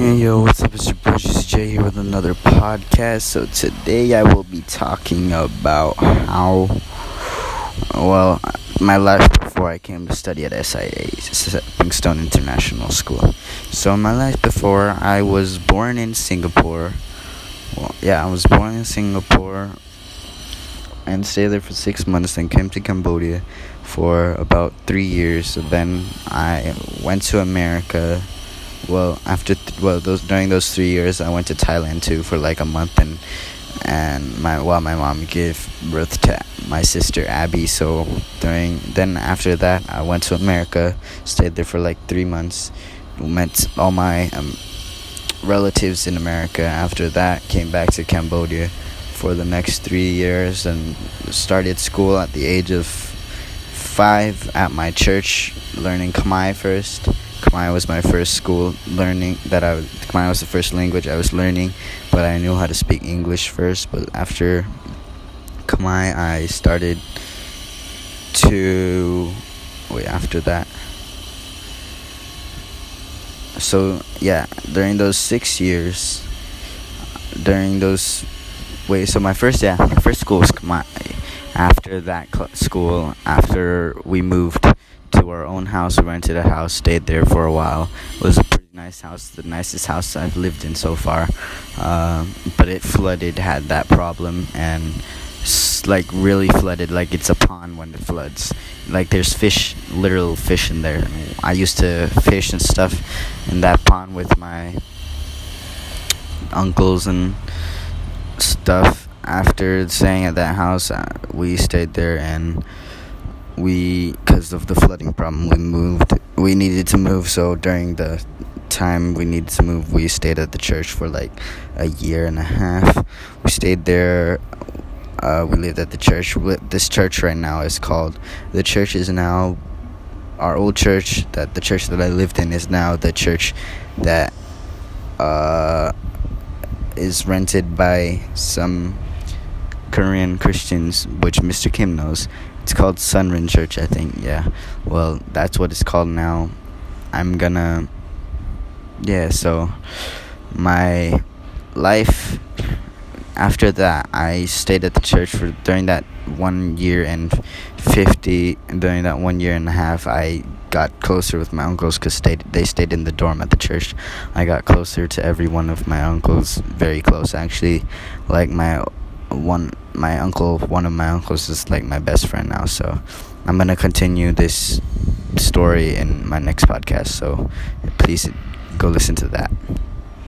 Hey yo, what's up? It's your boy J here with another podcast. So today I will be talking about how, well, my life before I came to study at SIA, Stepping Stone International School. So my life before, I was born in Singapore. Well, yeah, I was born in Singapore and stayed there for six months. Then came to Cambodia for about three years. So then I went to America well after th- well those during those three years I went to Thailand too for like a month and and my well my mom gave birth to my sister Abby. So during then after that I went to America stayed there for like three months met all my um, relatives in America. After that came back to Cambodia for the next three years and started school at the age of five at my church learning Khmer first Khmer was my first school learning that I Khmer was the first language I was learning, but I knew how to speak English first. But after Khmer, I started to wait after that. So yeah, during those six years, during those wait, so my first yeah, my first school was Khmer. After that cl- school, after we moved our own house. We rented a house, stayed there for a while. It was a pretty nice house, the nicest house I've lived in so far. Uh, but it flooded, had that problem, and like really flooded. Like it's a pond when it floods. Like there's fish, literal fish in there. I used to fish and stuff in that pond with my uncles and stuff. After staying at that house, uh, we stayed there and we because of the flooding problem we moved we needed to move. So during the time we needed to move we stayed at the church for like a year and a half. We stayed there uh, we lived at the church. This church right now is called the church is now our old church that the church that i lived in is now the church that uh, is rented by some korean christians which mr kim knows it's called Sunrin Church, I think. Yeah. Well, that's what it's called now. I'm gonna. Yeah, so my life after that, I stayed at the church for during that one year and 50 during that one year and a half I got closer with my uncles because stayed, they stayed in the dorm at the church. I got closer to every one of my uncles, very close actually. Like my one my uncle one of my uncles is like my best friend now so i'm gonna continue this story in my next podcast so please go listen to that